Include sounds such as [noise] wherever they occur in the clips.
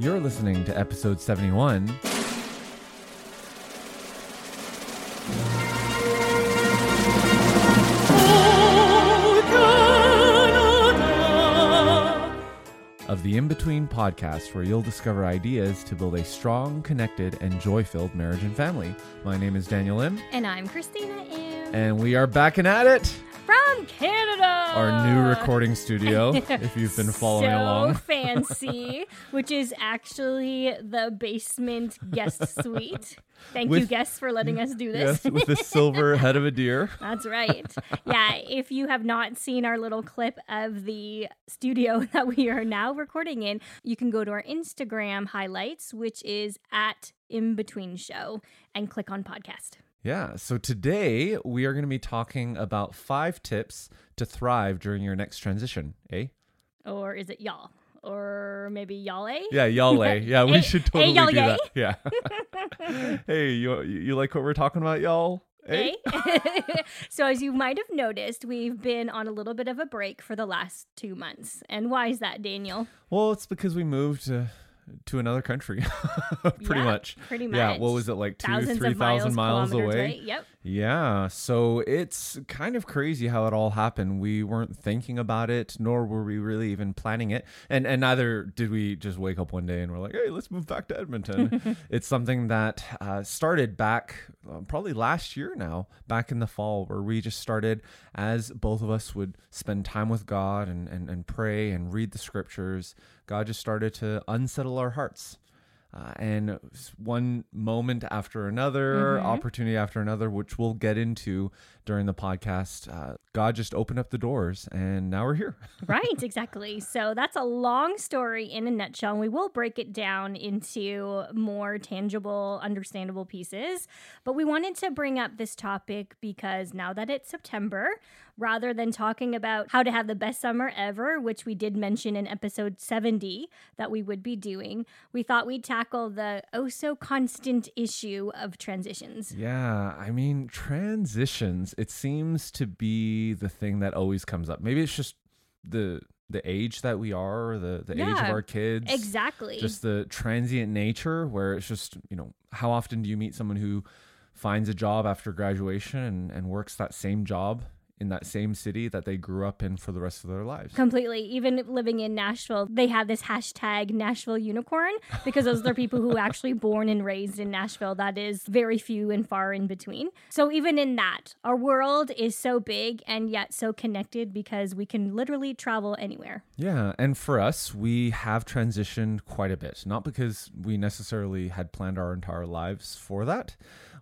You're listening to episode 71. Of the In Between podcast, where you'll discover ideas to build a strong, connected, and joy filled marriage and family. My name is Daniel Im, And I'm Christina Im and we are back and at it. From Canada. Our new recording studio, [laughs] if you've been following along. so along. [laughs] fancy, which is actually the basement guest [laughs] suite. Thank you, guests, for letting us do this. Yes, with the silver head of a deer. That's right. Yeah, if you have not seen our little clip of the studio that we are now recording in, you can go to our Instagram highlights, which is at In Between Show, and click on podcast. Yeah, so today we are going to be talking about five tips to thrive during your next transition, eh? Or is it y'all? Or maybe y'all, eh? Yeah, y'all, eh? [laughs] Yeah, we Hey- should totally y'all, do yay? that. Yeah. [laughs] hey, you you like what we're talking about, y'all? Eh? Eh? [laughs] so, as you might have noticed, we've been on a little bit of a break for the last two months. And why is that, Daniel? Well, it's because we moved uh, to another country, [laughs] pretty Yeah, much. pretty much. Yeah, what was it like Two, Thousands three thousand miles, miles away? Yep. Yeah, so it's kind of crazy how it all happened. We weren't thinking about it, nor were we really even planning it, and and neither did we just wake up one day and we're like, hey, let's move back to Edmonton. [laughs] it's something that uh, started back uh, probably last year now, back in the fall, where we just started as both of us would spend time with God and and, and pray and read the scriptures. God just started to unsettle our hearts. Uh, and one moment after another, Mm-hmm. opportunity after another, which we'll get into during the podcast, uh, God just opened up the doors, and now we're here. [laughs] right, exactly. So that's a long story in a nutshell. And we will break it down into more tangible, understandable pieces. But we wanted to bring up this topic because now that it's September, rather than talking about how to have the best summer ever, which we did mention in episode 70 that we would be doing, we thought we'd tackle the oh so constant issue of transitions. Yeah, I mean, transitions, it seems to be the thing that always comes up. Maybe it's just the the age that we are, the the age of our kids. Exactly. just the transient nature where it's just you know how often do you meet someone who finds a job after graduation and, and works that same job in that same city that they grew up in for the rest of their lives Completely. Even living in Nashville, they have this hashtag Nashville unicorn because those are people who [laughs] actually born and raised in Nashville. That is very few and far in between. So even in that, our world is so big and yet so connected because we can literally travel anywhere. yeah and for us we have transitioned quite a bit not because we necessarily had planned our entire lives for that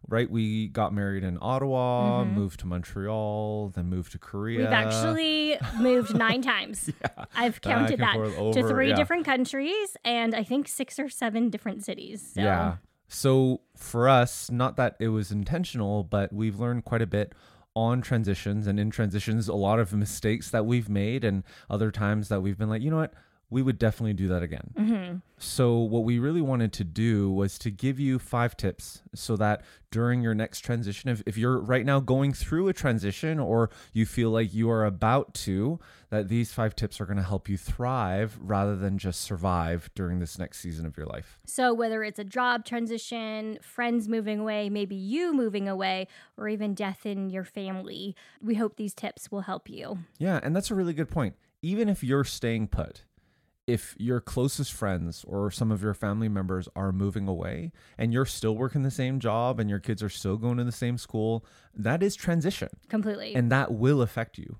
right we got married in ottawa moved to montreal then moved to korea Mm-hmm. We've actually [laughs] moved nine times. Yeah. I've counted that and to three yeah. different countries and I think six or seven different cities. So. Yeah. So for us, not that it was intentional, but we've learned quite a bit on transitions and in transitions, a lot of mistakes that we've made and other times that we've been like, you know what? We would definitely do that again. Mm-hmm. So, what we really wanted to do was to give you five tips so that during your next transition, if, if you're right now going through a transition or you feel like you are about to, that these five tips are going to help you thrive rather than just survive during this next season of your life. So, whether it's a job transition, friends moving away, maybe you moving away, or even death in your family, we hope these tips will help you. Yeah, and that's a really good point. Even if you're staying put, if your closest friends or some of your family members are moving away and you're still working the same job and your kids are still going to the same school, that is transition Completely. and that will affect you.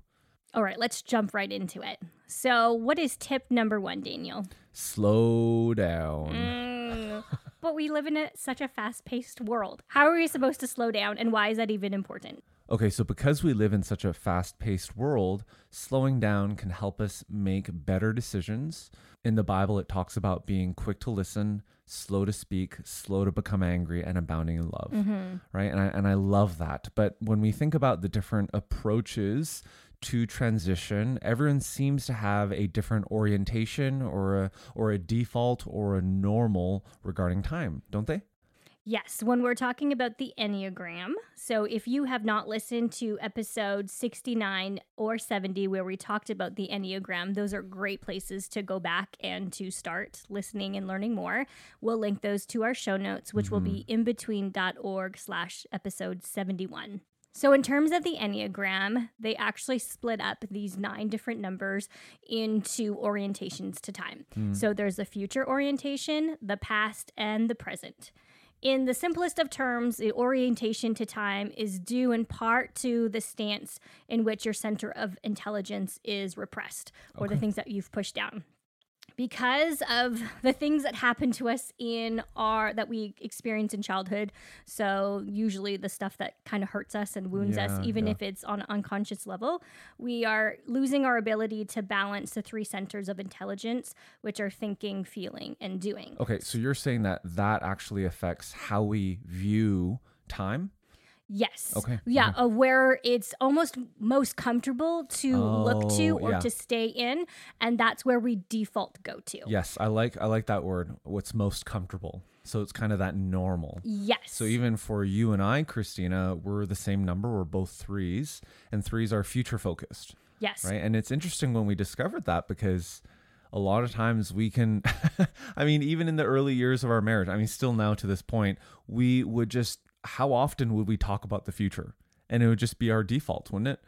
All right, let's jump right into it. So, what is tip number one, Daniel? Slow down. Mm, [laughs] but we live in a, such a fast paced world. How are we supposed to slow down, and why is that even important? Okay, so because we live in such a fast paced world, slowing down can help us make better decisions. In the Bible, it talks about being quick to listen, slow to speak, slow to become angry, and abounding in love. Mm-hmm. Right. And I, and I love that. But when we think about the different approaches to transition, everyone seems to have a different orientation or a, or a default or a normal regarding time, don't they? Yes, when we're talking about the Enneagram. So, if you have not listened to episode 69 or 70, where we talked about the Enneagram, those are great places to go back and to start listening and learning more. We'll link those to our show notes, which will be mm-hmm. imbetween.org slash episode 71. So, in terms of the Enneagram, they actually split up these nine different numbers into orientations to time. Mm. So, there's the future orientation, the past, and the present. In the simplest of terms, the orientation to time is due in part to the stance in which your center of intelligence is repressed or the things that you've pushed down. Because of the things that happen to us in our that we experience in childhood, so usually the stuff that kind of hurts us and wounds us, even yeah. if it's on an unconscious level, we are losing our ability to balance the three centers of intelligence, which are thinking, feeling, and doing. Okay, so you're saying that that actually affects how we view time? Yes. Okay, Yeah, uh, where it's almost most comfortable to look to Oh, or yeah. to stay in, and that's where we default go to. Yes, I like I like that word. What's most comfortable. So it's kind of that normal. Yes. So even for you and I, Christina, we're the same number. We're both threes, and threes are future focused, yes. right? And it's interesting when we discovered that because a lot of times we can, [laughs] I mean, even in the early years of our marriage, I mean, still now to this point, we would just, how often would we talk about the future? And it would just be our default, wouldn't it?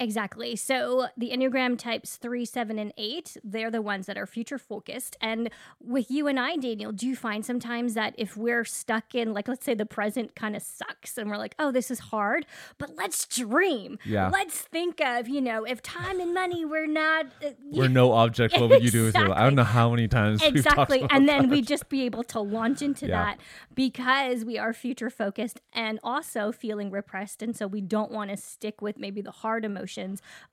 Exactly. So the Enneagram types three, seven, and eight, they're the ones that are future focused. And with you and I, Daniel, do you find sometimes that if we're stuck in, like, let's say the present kind of sucks and we're like, oh, this is hard, but let's dream. Yeah. Let's think of, you know, if time and money were not. Uh, We're no object. What would you do with your life? I don't know how many times we've exactly about and then we'd just be able to launch into Yeah. that because we are future focused and also feeling repressed and so we don't want to stick with maybe the hard emotions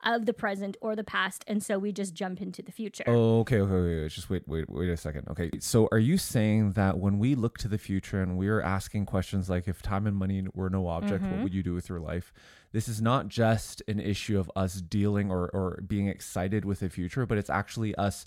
of the present or the past and so we just jump into the future Oh, okay, okay, okay. wait, Just wait, wait, wait a second. Okay, so are you saying that when we look to the future and we're asking questions like, if time and money were no object, Mm-hmm. what would you do with your life? This is not just an issue of us dealing or or being excited with the future, but it's actually us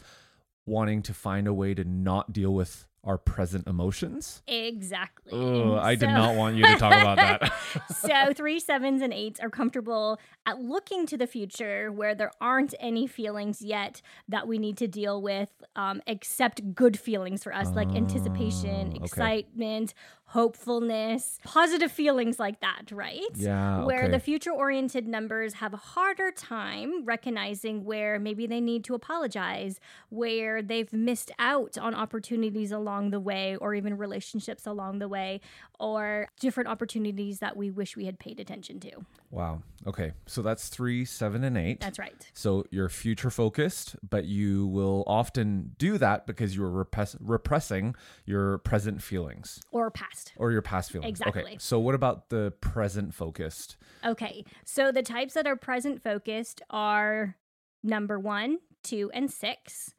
wanting to find a way to not deal with our present emotions. exactly Oh, I did not want you to talk about that. [laughs] so three sevens and eights are comfortable at looking to the future where there aren't any feelings yet that we need to deal with um, except good feelings for us like anticipation Oh, okay. excitement hopefulness positive feelings like that right Yeah, where okay. the future oriented numbers have a harder time recognizing where maybe they need to apologize where they've missed out on opportunities along the way or even relationships along the way or different opportunities that we wish we had paid attention to wow. Okay, so that's three, seven, and eight. that's right So you're future focused, but you will often do that because you're repress- repressing your present feelings or past or your past feelings. Exactly. Okay. So what about the present focused? Okay, so the types that are present focused are number one, two, and six,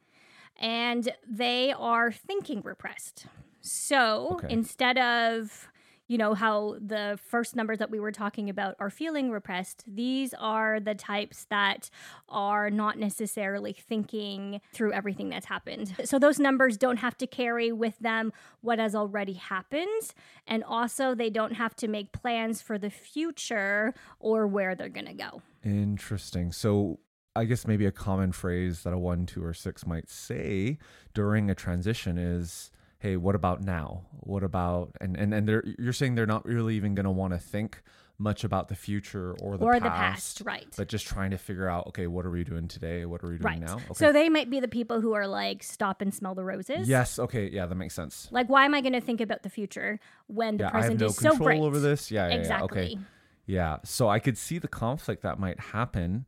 and they are thinking repressed. So Okay. instead of you know how the first numbers that we were talking about are feeling repressed. These are the types that are not necessarily thinking through everything that's happened. So those numbers don't have to carry with them what has already happened. And also they don't have to make plans for the future or where they're going to go. Interesting. So I guess maybe a common phrase that a one, two, or six might say during a transition is, "Hey, what about now? What about?" And and and they're you're saying they're not really even going to want to think much about the future or the or past, the past right but just trying to figure out, okay, what are we doing today? What are we doing right now? Okay. so they might be the people who are like stop and smell the roses yes. Okay. Yeah, that makes sense. like why am i going to think about the future when the yeah, I have present no is so control great over this. Yeah, yeah, exactly yeah. Okay. Yeah. So I could see the conflict that might happen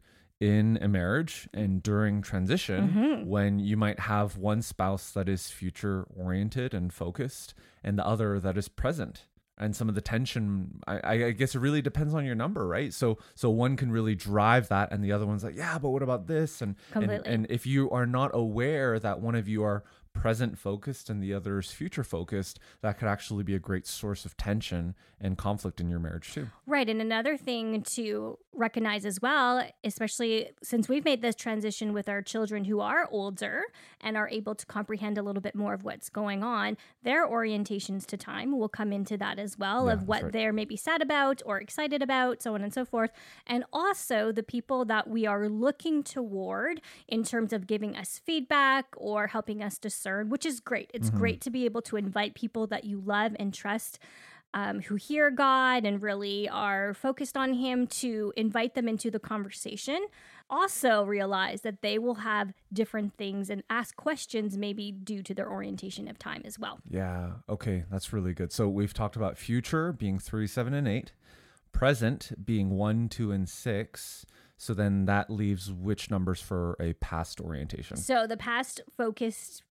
in a marriage and during transition Mm-hmm. when you might have one spouse that is future oriented and focused and the other that is present. And some of the tension I, I guess it really depends on your number right? So so one can really drive that and the other one's like yeah but what about this? And and, and if you are not aware that one of you are present focused and the other is future focused that could actually be a great source of tension and conflict in your marriage too Right. And another thing to recognize as well, especially since we've made this transition with our children who are older and are able to comprehend a little bit more of what's going on, their orientations to time will come into that as well Yeah, of what right. they're maybe sad about or excited about, so on and so forth. And also the people that we are looking toward in terms of giving us feedback or helping us discern, which is great. It's Mm-hmm. great to be able to invite people that you love and trust um, who hear God and really are focused on Him to invite them into the conversation. Also, realize that they will have different things and ask questions, maybe due to their orientation of time as well. Yeah. Okay. That's really good. So we've talked about future being three, seven, and eight, present being one, two, and six. So then that leaves which numbers for a past orientation? So, the past focused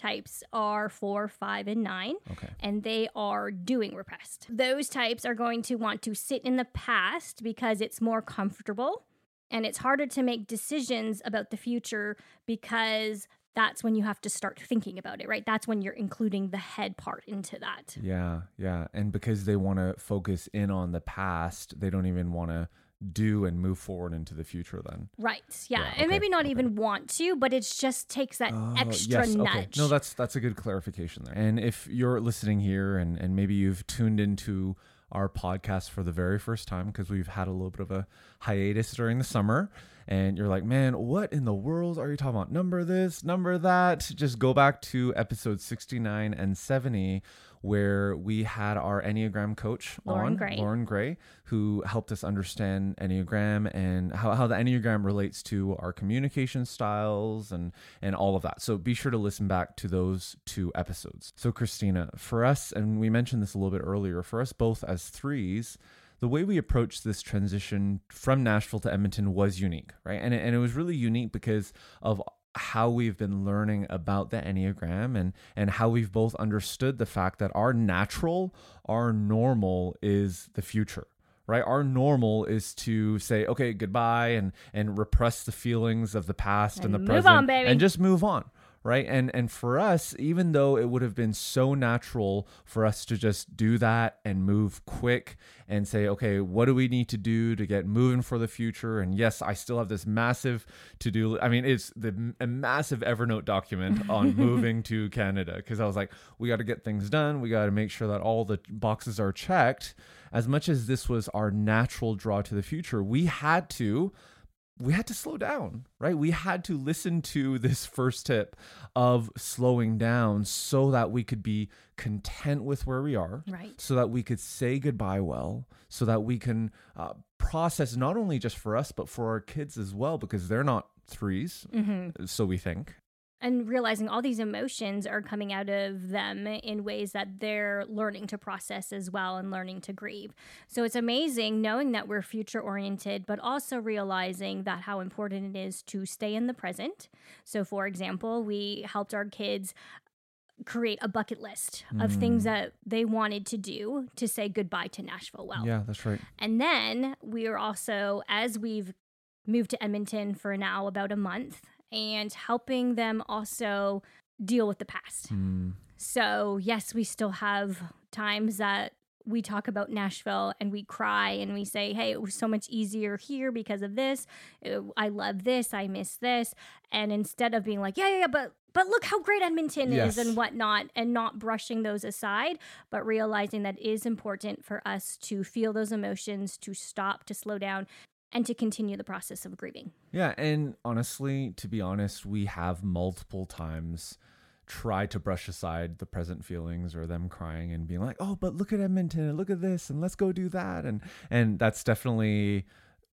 types are four, five, and nine. Okay. and they are doing repressed. Those types are going to want to sit in the past because it's more comfortable and it's harder to make decisions about the future because that's when you have to start thinking about it, right? That's when you're including the head part into that. Yeah. Yeah. And because they want to focus in on the past, they don't even want to do and move forward into the future then. Right. Yeah. Yeah, okay, And maybe not okay. even want to, but it just takes that Oh, extra yes, nudge. Okay. No, that's that's a good clarification there. And if you're listening here and and maybe you've tuned into our podcast for the very first time because we've had a little bit of a hiatus during the summer and you're like, "Man, what in the world are you talking about? Number this, number that?" Just go back to episode 69 and 70 where we had our Enneagram coach Lauren on, Gray. Lauren Gray, who helped us understand Enneagram and how, how the Enneagram relates to our communication styles and, and all of that. So be sure to listen back to those two episodes. So, Christina, for us, and we mentioned this a little bit earlier, for us both as threes, the way we approached this transition from Nashville to Edmonton was unique, right? And it, and it was really unique because of how we've been learning about the Enneagram and and how we've both understood the fact that our natural, our normal is the future. Right? Our normal is to say, okay, goodbye and and repress the feelings of the past and, And the move present on, baby. and just move on right? And and for us even though it would have been so natural for us to just do that and move quick and say okay what do we need to do to get moving for the future? And yes i still have this massive to do i mean it's the a massive evernote document on [laughs] moving to canada because i was like we got to get things done. We got to make sure that all the boxes are checked. As much as this was our natural draw to the future we had to we had to slow down, right? We had to listen to this first tip of slowing down so that we could be content with where we are, Right. so that we could say goodbye well, so that we can uh, process not only just for us, but for our kids as well, because they're not 3s Mm-hmm. so we think. And realizing all these emotions are coming out of them in ways that they're learning to process as well and learning to grieve. So it's amazing knowing that we're future oriented, but also realizing that how important it is to stay in the present. So, for example, we helped our kids create a bucket list of things mm. that they wanted to do to say goodbye to Nashville well. Yeah, that's right. And then we are also, as we've moved to Edmonton for now about a month, and helping them also deal with the past. Mm, So, yes, we still have times that we talk about Nashville and we cry and we say, hey, it was so much easier here because of this. I love this. I miss this. And instead of being like, yeah, yeah, yeah, but but look how great Edmonton Yes. is and whatnot, and not brushing those aside, but realizing that it is important for us to feel those emotions, to stop, to slow down, and to continue the process of grieving. Yeah, and honestly, to be honest, we have multiple times tried to brush aside the present feelings or them crying and being like, "Oh, but look at Edmonton and look at this and let's go do that." And and that's definitely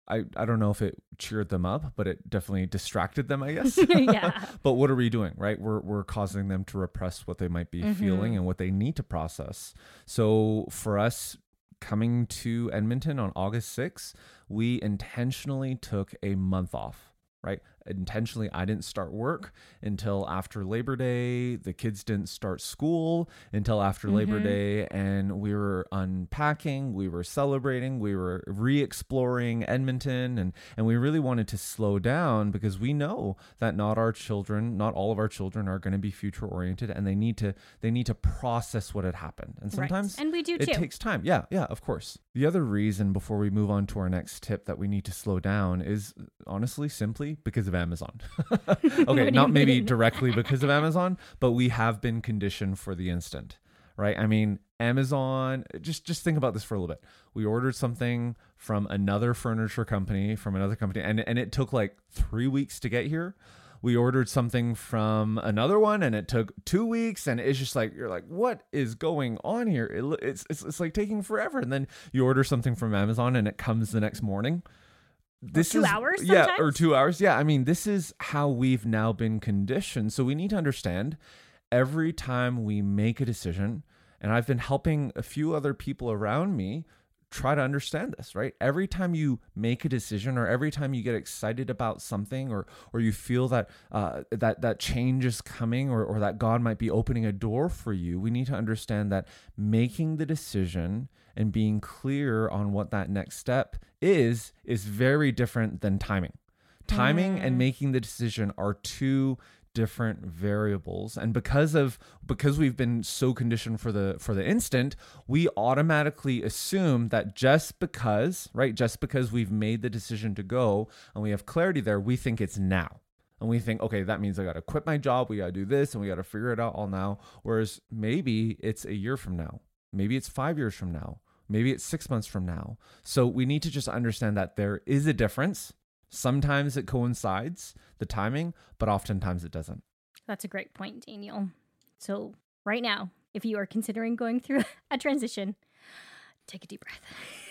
I, I don't know if it cheered them up, but it definitely distracted them, I guess. [laughs] Yeah. [laughs] but what are we doing, right? We're we're causing them to repress what they might be mm-hmm. feeling and what they need to process. So for us coming to Edmonton on August 6th, we intentionally took a month off, right? Intentionally I didn't start work until after Labor Day. The kids didn't start school until after mm-hmm. Labor Day. And we were unpacking, we were celebrating, we were re exploring Edmonton. And, and we really wanted to slow down because we know that not our children, not all of our children are going to be future oriented and they need to, they need to process what had happened. And sometimes right. and we do it too. takes time. Yeah. Yeah. Of course. The other reason before we move on to our next tip that we need to slow down is honestly simply because of Amazon. [laughs] [laughs] okay, not maybe directly [laughs] because of Amazon, but we have been conditioned for the instant, right? I mean, Amazon, just just think about this for a little bit. We ordered something from another furniture company, from another company, and and it took like 3 weeks to get here. We ordered something from another one and it took 2 weeks and it's just like you're like what is going on here? It, it's it's it's like taking forever and then you order something from Amazon and it comes the next morning this two is hours sometimes? yeah or two hours. Yeah i mean this is how we've now been conditioned. So we need to understand every time we make a decision and i've been helping a few other people around me try to understand this right? Every time you make a decision or every time you get excited about something or or you feel that uh, that that change is coming or, or that god might be opening a door for you we need to understand that making the decision and being clear on what that next step is is very different than timing. Timing mm. and making the decision are two different variables. And because of because we've been so conditioned for the for the instant we automatically assume that just because right just because we've made the decision to go and we have clarity there we think it's now. And we think okay that means i got to quit my job we got to do this and we got to figure it out all now. Whereas maybe it's a year from now. Maybe it's 5 years from now Maybe it's six months from now. So we need to just understand that there is a difference. Sometimes it coincides, the timing, but oftentimes it doesn't. That's a great point, Daniel. So, right now, if you are considering going through [laughs] a transition, take a deep breath.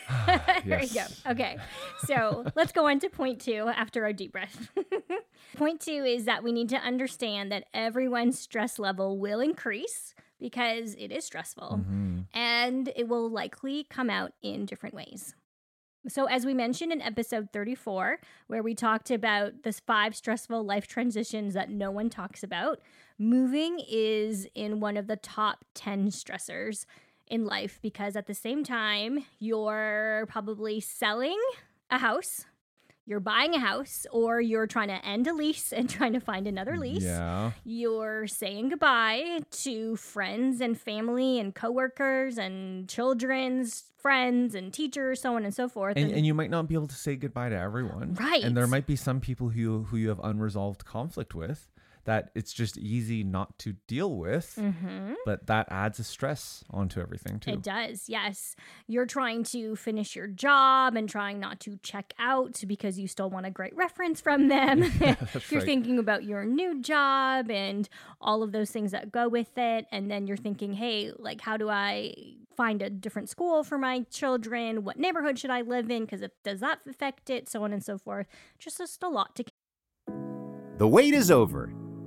[sighs] [laughs] there you go. Okay. So let's go on to point two after our deep breath. [laughs] point two is that we need to understand that everyone's stress level will increase because it is stressful mm-hmm. and it will likely come out in different ways. So, as we mentioned in episode 34, where we talked about the five stressful life transitions that no one talks about, moving is in one of the top 10 stressors in life because at the same time, you're probably selling a house you're buying a house or you're trying to end a lease and [laughs] trying to find another lease. Yeah. You're saying goodbye to friends and family and coworkers and children's friends and teachers, so on and so forth. And, and, and you might not be able to say goodbye to everyone. Right. And there might be some people who who you have unresolved conflict with that it's just easy not to deal with. Mm-hmm. But that adds a stress onto everything too. It does, yes. You're trying to finish your job and trying not to check out because you still want a great reference from them. [laughs] Yeah, [laughs] you're right. thinking about your new job and all of those things that go with it. And then you're thinking, hey, like, how do I find a different school for my children? What neighborhood should I live in? Because does that affect it? So on and so forth. Just, just a lot to. The wait is over.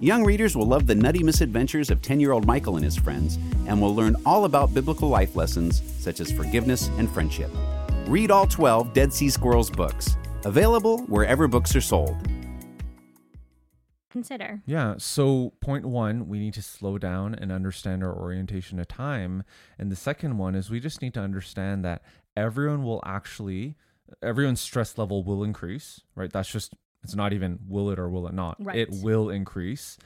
Young readers will love the nutty misadventures of 10 year old Michael and his friends and will learn all about biblical life lessons such as forgiveness and friendship. Read all 12 Dead Sea Squirrels books, available wherever books are sold. Consider. Yeah. So, point one, we need to slow down and understand our orientation of time. And the second one is we just need to understand that everyone will actually, everyone's stress level will increase, right? That's just it's not even will it or will it not. Right. It will increase.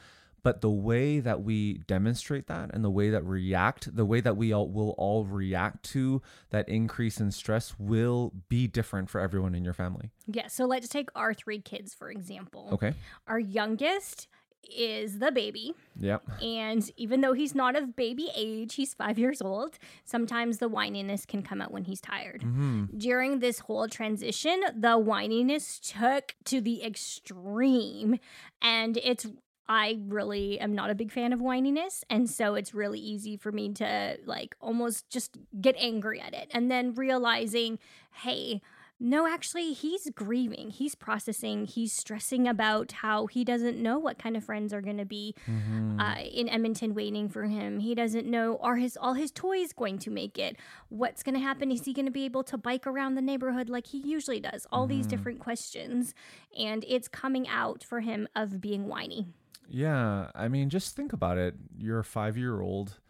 But the way that we demonstrate that and the way that react, the way that we all will all react to that increase in stress will be different for everyone in your family. Yeah. So let's take our three kids, for example. Okay. Our youngest is the baby. Yep. And even though he's not of baby age, he's five years old, sometimes the whininess can come out when he's tired. Mm-hmm. During this whole transition, the whininess took to the extreme. And it's I really am not a big fan of whininess. And so it's really easy for me to like almost just get angry at it. And then realizing, hey, no, actually, he's grieving. He's processing. He's stressing about how he doesn't know what kind of friends are going to be Mm-hmm. uh, in Edmonton waiting for him. He doesn't know are his all his toys going to make it? What's going to happen? Is he going to be able to bike around the neighborhood like he usually does? All these different questions, and it's coming out for him of being whiny. Yeah, I mean, just think about it. You're a five year old,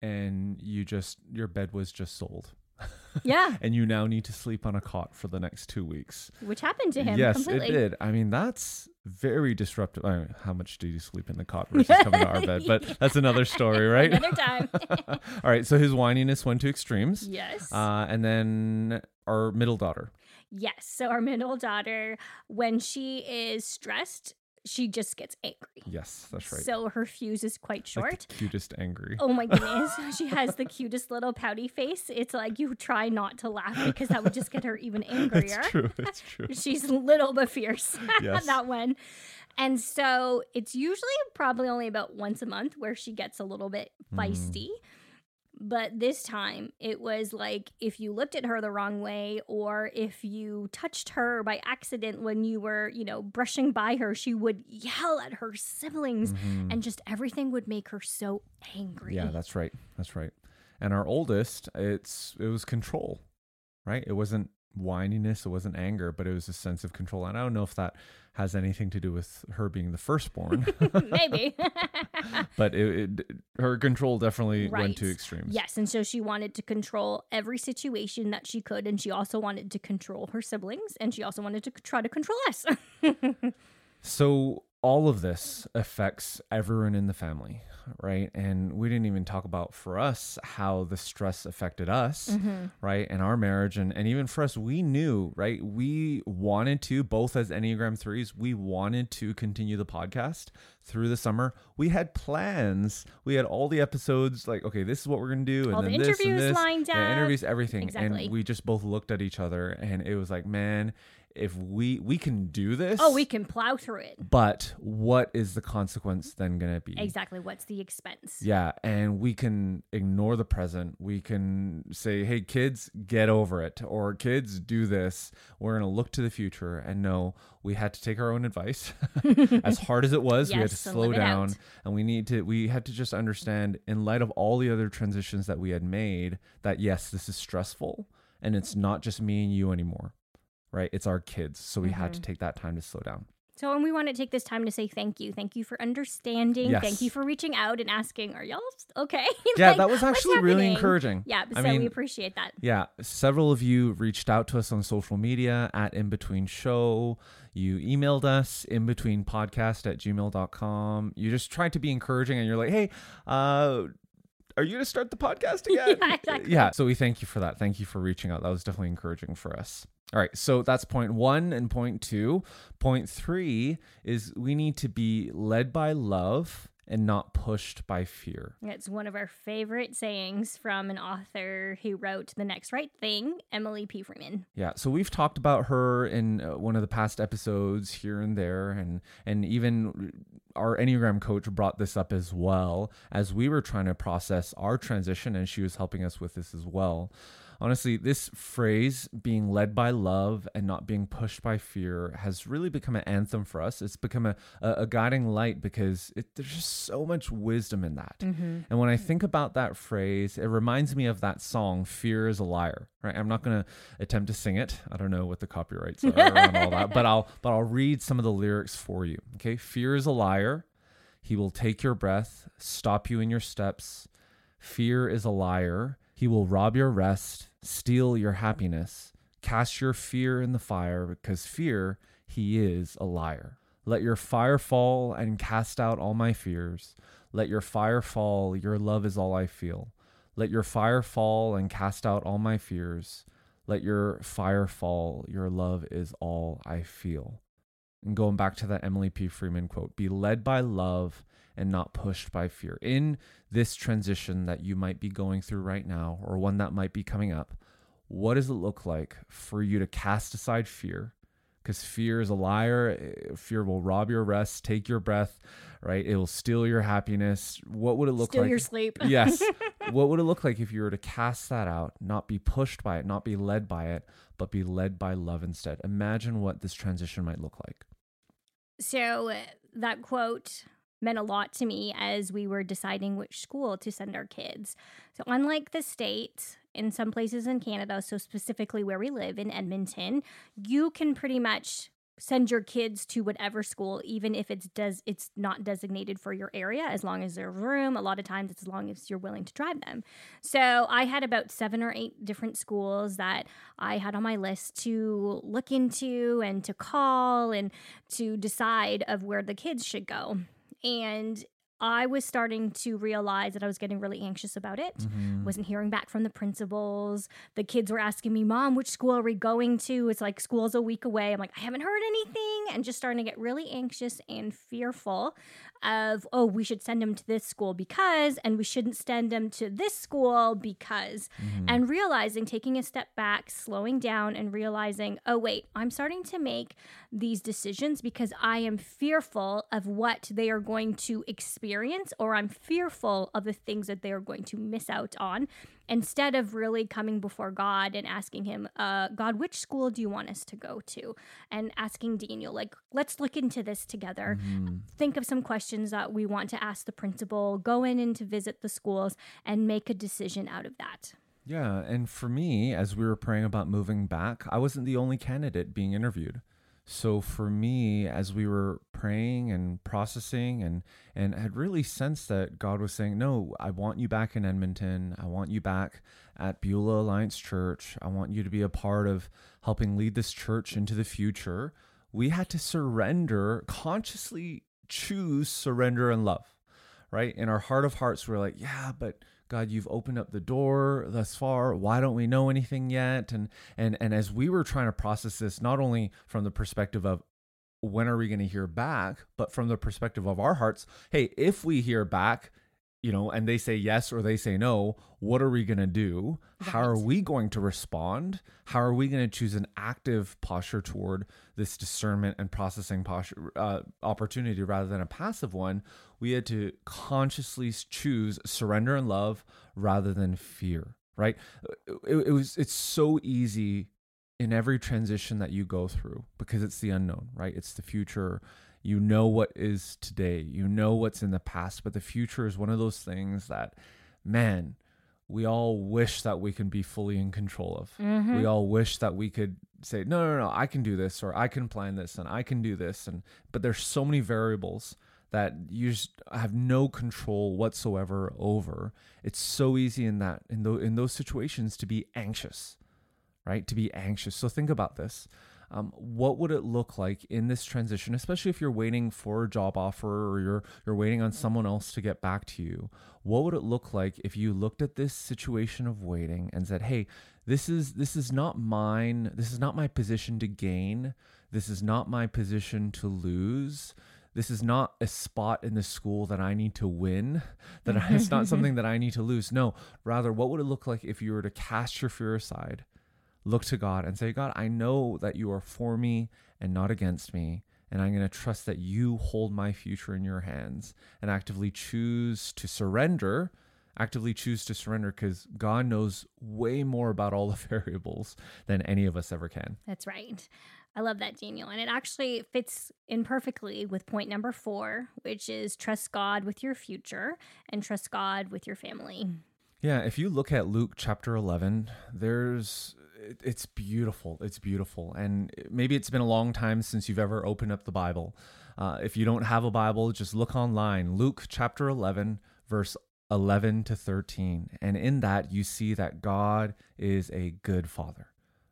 and you just your bed was just sold, [laughs] Yeah, and you now need to sleep on a cot for the next two weeks. which happened to him. yes, completely. it did. I mean, that's very disruptive. I don't how much do you sleep in the cot [laughs] versus coming to our bed? But [laughs] that's another story, right? Another time. All right. So his whininess went to extremes. yes. Uh, and then our middle daughter. Yes. So our middle daughter, when she is stressed, she just gets angry. Yes, that's right. So her fuse is quite Like short. the cutest angry. Oh my goodness. [laughs] she has the cutest little pouty face. It's like you try not to laugh because that would just get her even [laughs] angrier. It's true. It's [laughs] true. She's little but fierce. Yes. that one. And so it's usually probably only about once a month where she gets a little bit Mm-hmm. feisty. But this time it was like if you looked at her the wrong way or if you touched her by accident when you were, you know, brushing by her, she would yell at her siblings and just everything would make her so angry. Mm-hmm. Yeah, that's right. That's right. And our oldest, it's it was control, right? It wasn't whininess, it wasn't anger, but it was a sense of control. And I don't know if that has anything to do with her being the firstborn, [laughs] Maybe. [laughs] but it, it her control definitely went to Right. extremes. Yes, and so she wanted to control every situation that she could, and she also wanted to control her siblings, and she also wanted to try to control us. [laughs] So all of this affects everyone in the family, right? And we didn't even talk about for us how the stress affected us, Mm-hmm. right? And our marriage and, and even for us, we knew, right? We wanted to, both as Enneagram threes, we wanted to continue the podcast through the summer. We had plans. We had all the episodes like, okay, this is what we're gonna do, and All the then this and interviews this, lined up. interviews, everything. Exactly. And we just both looked at each other and it was like, man, if we we can do this oh, we can plow through it. but what is the consequence then going to be? Exactly. What's the expense? Yeah, and we can ignore the present. We can say, "Hey kids, get over it." Or kids, do this. We're going to look to the future and know we had to take our own advice. [laughs] as hard as it was, we had to slow down out. and we need to we had to just understand in light of all the other transitions that we had made that yes, this is stressful and it's not just me and you anymore. Right? It's our kids. So we had to Mm-hmm. take that time to slow down. So, and we want to take this time to say thank you. Thank you for understanding. Yes. Thank you for reaching out and asking, are y'all okay? [laughs] Yeah, Like, that was actually really encouraging. Yeah, I so we appreciate that. Yeah, several of you reached out to us on social media at In Between Show. You emailed us in between podcast at gmail.com. You just tried to be encouraging and you're like, hey, uh, are you going to start the podcast [laughs] again? Yeah, exactly. Yeah, so we thank you for that. Thank you for reaching out. That was definitely encouraging for us. All right, so that's point one and point two. Point three is we need to be led by love and not pushed by fear. It's one of our favorite sayings from an author who wrote The Next Right Thing, Emily P. Freeman. Yeah, so we've talked about her in uh, one of the past episodes here and there, and and even our Enneagram coach brought this up as well as we were trying to process our transition, and she was helping us with this as well. Honestly, this phrase, being led by love and not being pushed by fear, has really become an anthem for us. It's become a, a, guiding light because it, there's just so much wisdom in that. Mm-hmm. And when I think about that phrase, it reminds me of that song, Fear is a Liar, right? I'm not going to attempt to sing it. I don't know what the copyrights are and all that, but I'll, [laughs] but I'll read some of the lyrics for you. Okay. Fear is a liar. He will take your breath, stop you in your steps. Fear is a liar. He will rob your rest, steal your happiness, cast your fear in the fire, because fear, he is a liar. Let your fire fall and cast out all my fears. Let your fire fall, your love is all I feel. Let your fire fall and cast out all my fears. Let your fire fall, your love is all I feel. And going back to that Emily P. Freeman quote be led by love and not pushed by fear. In this transition that you might be going through right now, or one that might be coming up, what does it look like for you to cast aside fear, because fear is a liar. Eh, fear will rob your rest, take your breath, right? It will steal your happiness. What would it look Steal like? your sleep. [laughs] yes. [laughs] What would it look like if you were to cast that out, not be pushed by it, not be led by it, but be led by love instead? Imagine what this transition might look like. So that quote meant a lot to me as we were deciding which school to send our kids. So, unlike the States, in some places in Canada, so specifically where we live in Edmonton, you can pretty much send your kids to whatever school even if it's does it's not designated for your area as long as there's room. A lot of times it's as long as you're willing to drive them. So i had about seven or eight different schools that i had on my list to look into and to call and to decide of where the kids should go and I was starting to realize that I was getting really anxious about it. Mm-hmm. Wasn't hearing back from the principals. The kids were asking me, Mom, which school are we going to? It's like school's a week away. I'm like, I haven't heard anything. And just starting to get really anxious and fearful of, oh, we should send them to this school because, and we shouldn't send them to this school because. Mm-hmm. And realizing, taking a step back, slowing down, and realizing, oh, wait, I'm starting to make these decisions because I am fearful of what they are going to experience, or I'm fearful of the things that they are going to miss out on instead of really coming before God and asking Him, uh, God, which school do you want us to go to? And asking Daniel, like, let's look into this together. Mm-hmm. Think of some questions that we want to ask the principal, go in and to visit the schools, and make a decision out of that. Yeah. And for me, as we were praying about moving back, I wasn't the only candidate being interviewed. So for me, as we were praying and processing and and had really sensed that God was saying, No, I want you back in Edmonton. I want you back at Beulah Alliance Church. I want you to be a part of helping lead this church into the future. We had to surrender, consciously choose surrender and love. Right? In our heart of hearts, we're like, Yeah, but God, you've opened up the door thus far. Why don't we know anything yet? And and and as we were trying to process this, not only from the perspective of when are we going to hear back, but from the perspective of our hearts, hey, if we hear back, you know, and they say yes or they say no, what are we going to do? How are we going to respond? How are we going to choose an active posture toward this discernment and processing posture uh, opportunity rather than a passive one? We had to consciously choose surrender and love rather than fear. Right? It, it was. It's so easy in every transition that you go through because it's the unknown. Right? It's the future you know what is today you know what's in the past but the future is one of those things that man we all wish that we can be fully in control of. Mm-hmm. we all wish that we could say no no no i can do this or i can plan this and i can do this and but there's so many variables that you just have no control whatsoever over. It's so easy in that in those in those situations to be anxious right? To be anxious. So think about this um, what would it look like in this transition, especially if you're waiting for a job offer or you're you're waiting on someone else to get back to you? What would it look like if you looked at this situation of waiting and said, "Hey, this is this is not mine. This is not my position to gain. This is not my position to lose." This is not a spot in the school that I need to win. That it's not [laughs] something that I need to lose. No, rather, what would it look like if you were to cast your fear aside, look to God and say, God, I know that you are for me and not against me. And I'm going to trust that you hold my future in your hands and actively choose to surrender, actively choose to surrender because God knows way more about all the [laughs] variables than any of us ever can. That's right. I love that, Daniel. And it actually fits in perfectly with point number four, which is trust God with your future and trust God with your family. Yeah, if you look at Luke chapter 11, there's it- it's beautiful. It's beautiful. And maybe it's been a long time since you've ever opened up the Bible. Uh, if you don't have a Bible, just look online. Luke chapter 11, verse 11 to 13. And in that, you see that God is a good father.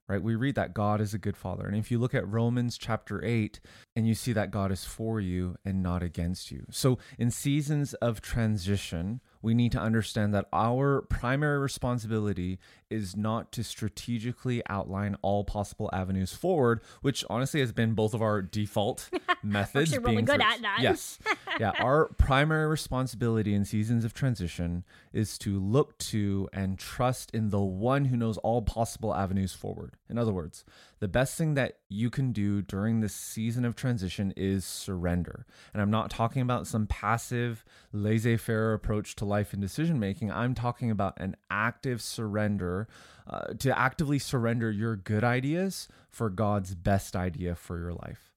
Right? We read that God is a good father. And if you look at Romans chapter 8 and you see that God is for you and not against you. So in seasons of transition, we need to understand that our primary responsibility is not to strategically outline all possible avenues forward, which honestly has been both of our default [laughs] methods. actually really being good at that. Yes. yeah. Our primary responsibility in seasons of transition is to look to and trust in the one who knows all possible avenues forward. In other words, the best thing that you can do during this season of transition is surrender. And I'm not talking about some passive, laissez faire approach to life and decision making. I'm talking about an active surrender uh, to actively surrender your good ideas for God's best idea for your life.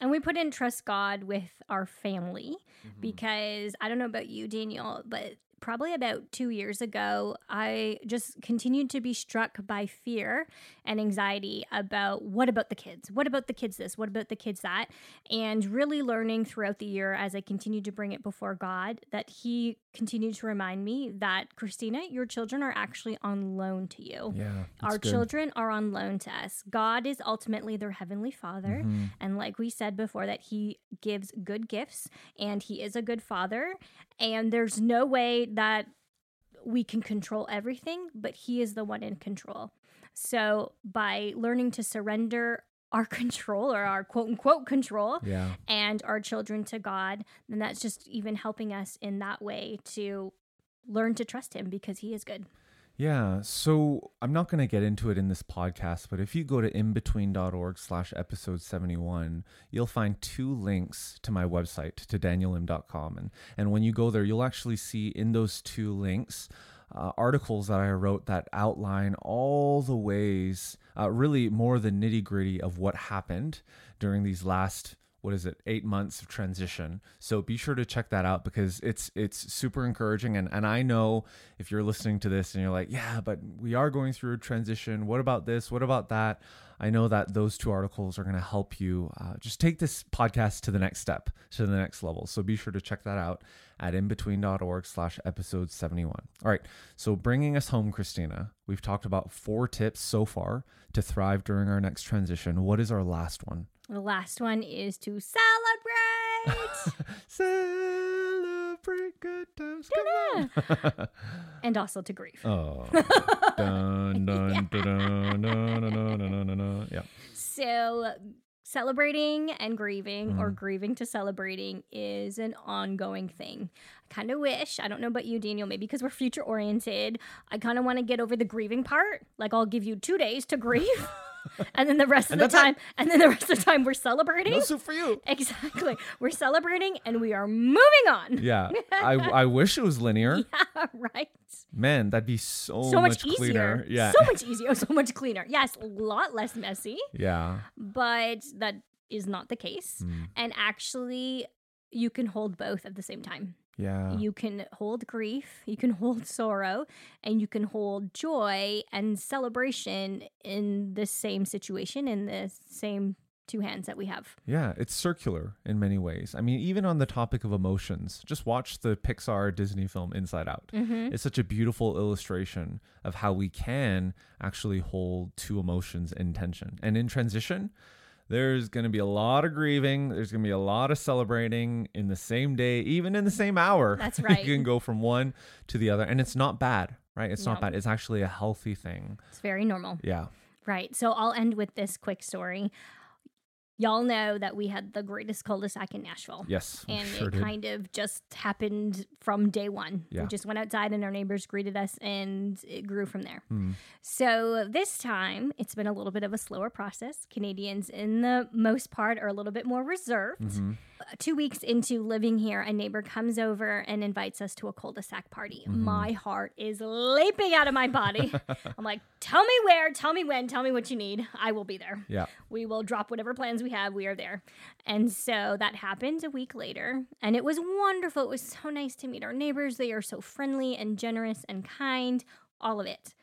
And we put in trust God with our family Mm-hmm. because I don't know about you, Daniel, but probably about two years ago, I just continued to be struck by fear and anxiety about what about the kids? What about the kids this? What about the kids that? And really learning throughout the year as I continued to bring it before God that He continued to remind me that, Christina, your children are actually on loan to you. Yeah. Our children are on loan to us. God is ultimately their heavenly father. Mm-hmm. And like we said before, that he gives good gifts and he is a good father. And there's no way that we can control everything, but he is the one in control. So by learning to surrender our [laughs] control or our quote unquote control Yeah. and our children to God, then that's just even helping us in that way to learn to trust him because he is good. Yeah, so I'm not going to get into it in this podcast, but if you go to imbetween.org slash episode 71, you'll find two links to my website, to danielim.com. And, and when you go there, you'll actually see in those two links uh, articles that I wrote that outline all the ways, uh, really more the nitty gritty of what happened during these last what is it eight months of transition. So be sure to check that out because it's it's super encouraging. And and i know if you're listening to this and you're like yeah but we are going through a transition. What about this? What about that? I know that those two articles are going to help you uh, just take this podcast to the next step to the next level. So be sure to check that out at imbetween.org slash episode 71 all right so bringing us home christina we've talked about four tips so far to thrive during our next transition. What is our last one the last one is to celebrate. [laughs] celebrate good times. Come on. [laughs] and also to grieve. Oh. yeah. So celebrating and grieving mm. or grieving to celebrating is an ongoing thing. I kind of wish, I don't know about you, Daniel, maybe because we're future oriented, I kind of want to get over the grieving part. Like, I'll give you two days to grieve. [laughs] and then the rest of the it. time, and then the rest of the time, we're celebrating. No soup for you. Exactly. We're celebrating and we are moving on. Yeah. I, [laughs] I wish it was linear. Yeah. Right. Man, that'd be so, So much, easier. cleaner. Yeah. So much easier. So much cleaner. Yes, a lot less messy. yeah. but that is not the case. Mm. And actually, you can hold both at the same time. Yeah. You can hold grief, you can hold [laughs] sorrow, and you can hold joy and celebration in the same situation, in the same two hands that we have. Yeah, it's circular in many ways. I mean, even on the topic of emotions, just watch the Pixar Disney film Inside Out. Mm-hmm. It's such a beautiful illustration of how we can actually hold two emotions in tension. And in transition, there's going to be a lot of grieving. There's going to be a lot of celebrating in the same day, even in the same hour. That's right. [laughs] you can go from one to the other. And it's not bad, right? It's not bad. It's actually a healthy thing. It's very normal. Yeah. Right. So I'll end with this quick story. Y'all know that we had the greatest cul-de-sac in Nashville. Yes. and sure it did. kind of just happened from day one. Yeah. We just went outside and our neighbors greeted us and it grew from there. Hmm. So this time it's been a little bit of a slower process. Canadians, in the most part, are a little bit more reserved. Mhm. Two weeks into living here, a neighbor comes over and invites us to a cul-de-sac party. Mm-hmm. My heart is leaping out of my body. [laughs] I'm like, tell me where, tell me when, tell me what you need. I will be there Yeah. we will drop whatever plans we have we are there and so that happened a week later and it was wonderful it was so nice to meet our neighbors they are so friendly and generous and kind all of it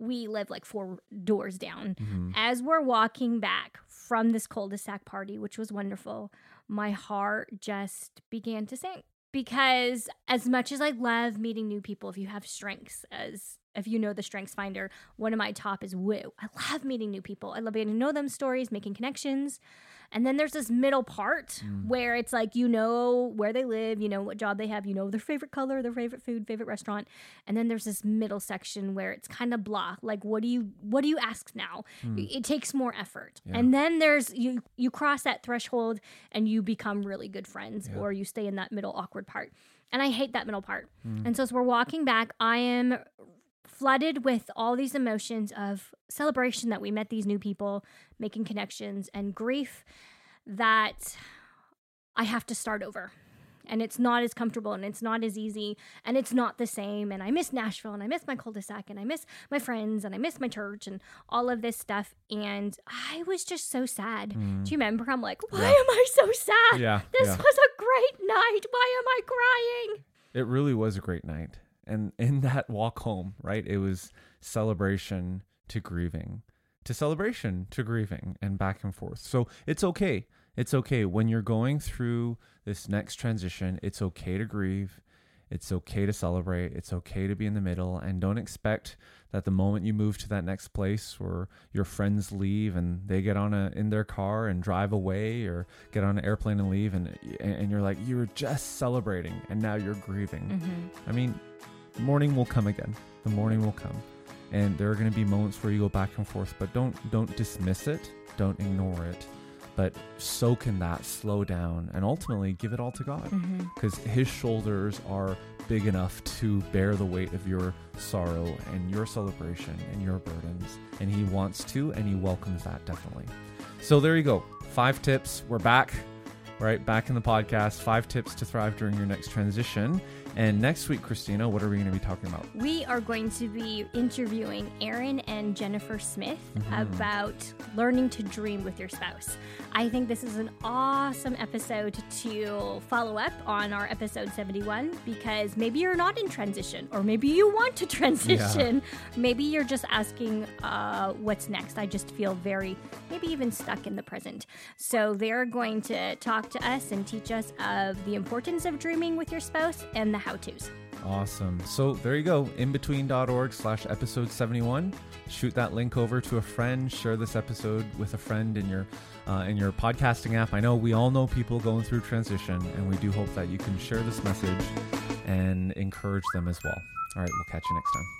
we live like four doors down Mhm. as we're walking back from this cul-de-sac party which was wonderful my heart just began to sink because as much as i love meeting new people if you have strengths as if you know the Strengths Finder, one of my top is woo. I love meeting new people. I love getting to know them, stories, making connections. And then there's this middle part Mm. where it's like you know where they live, you know what job they have, you know their favorite color, their favorite food, favorite restaurant. And then there's this middle section where it's kind of blah. Like what do you what do you ask now? It takes more effort. Yeah. And then there's you you cross that threshold and you become really good friends Yeah. or you stay in that middle awkward part. And I hate that middle part. Mm. And so as we're walking back, I am flooded with all these emotions of celebration that we met these new people, making connections, and grief that I have to start over. And it's not as comfortable and it's not as easy and it's not the same. And I miss Nashville and I miss my cul de sac and I miss my friends and I miss my church and all of this stuff. And I was just so sad. Mm. Do you remember? I'm like, why Yeah. am I so sad? Yeah, This yeah. was a great night. Why am I crying? It really was a great night. And in [laughs] that walk home, right, it was celebration to grieving, to celebration to grieving, and back and forth. So it's okay. It's okay. When you're going through this next transition, it's okay to grieve. It's okay to celebrate. It's okay to be in the middle. And don't expect that the moment you move to that next place or your friends leave and they get on a in their car and drive away or get on an airplane and leave and and you're like you were just celebrating and now you're grieving. Mm-hmm. I mean, morning will come again. The morning will come. And there are going to be moments where you go back and forth, but don't don't dismiss it. Don't ignore it. But soak in that, slow down, and ultimately give it all to God. Mm-hmm. Because his shoulders are big enough to bear the weight of your sorrow and your celebration and your burdens. And he wants to, and he welcomes that definitely. So there you go. Five tips. We're back right? Back in the podcast, five tips to thrive during your next transition. And next week, Christina, what are we going to be talking about? We are going to be interviewing Aaron and Jennifer Smith about learning to dream with your spouse. I think this is an awesome episode to follow up on our episode 71 because maybe you're not in transition or maybe you want to [laughs] transition. Maybe you're just asking uh, what's next. I just feel very, maybe even stuck in the present. So they're going to talk to us and teach us of the importance of dreaming with your spouse and the how-tos. Awesome. So there you go, imbetween.org slash episode 71. Shoot that link over to a friend, share this episode with a friend in your uh, in your podcasting app. I know we all know people going through transition, and we do hope that you can share this message and encourage them as well. All right, we'll catch you next time.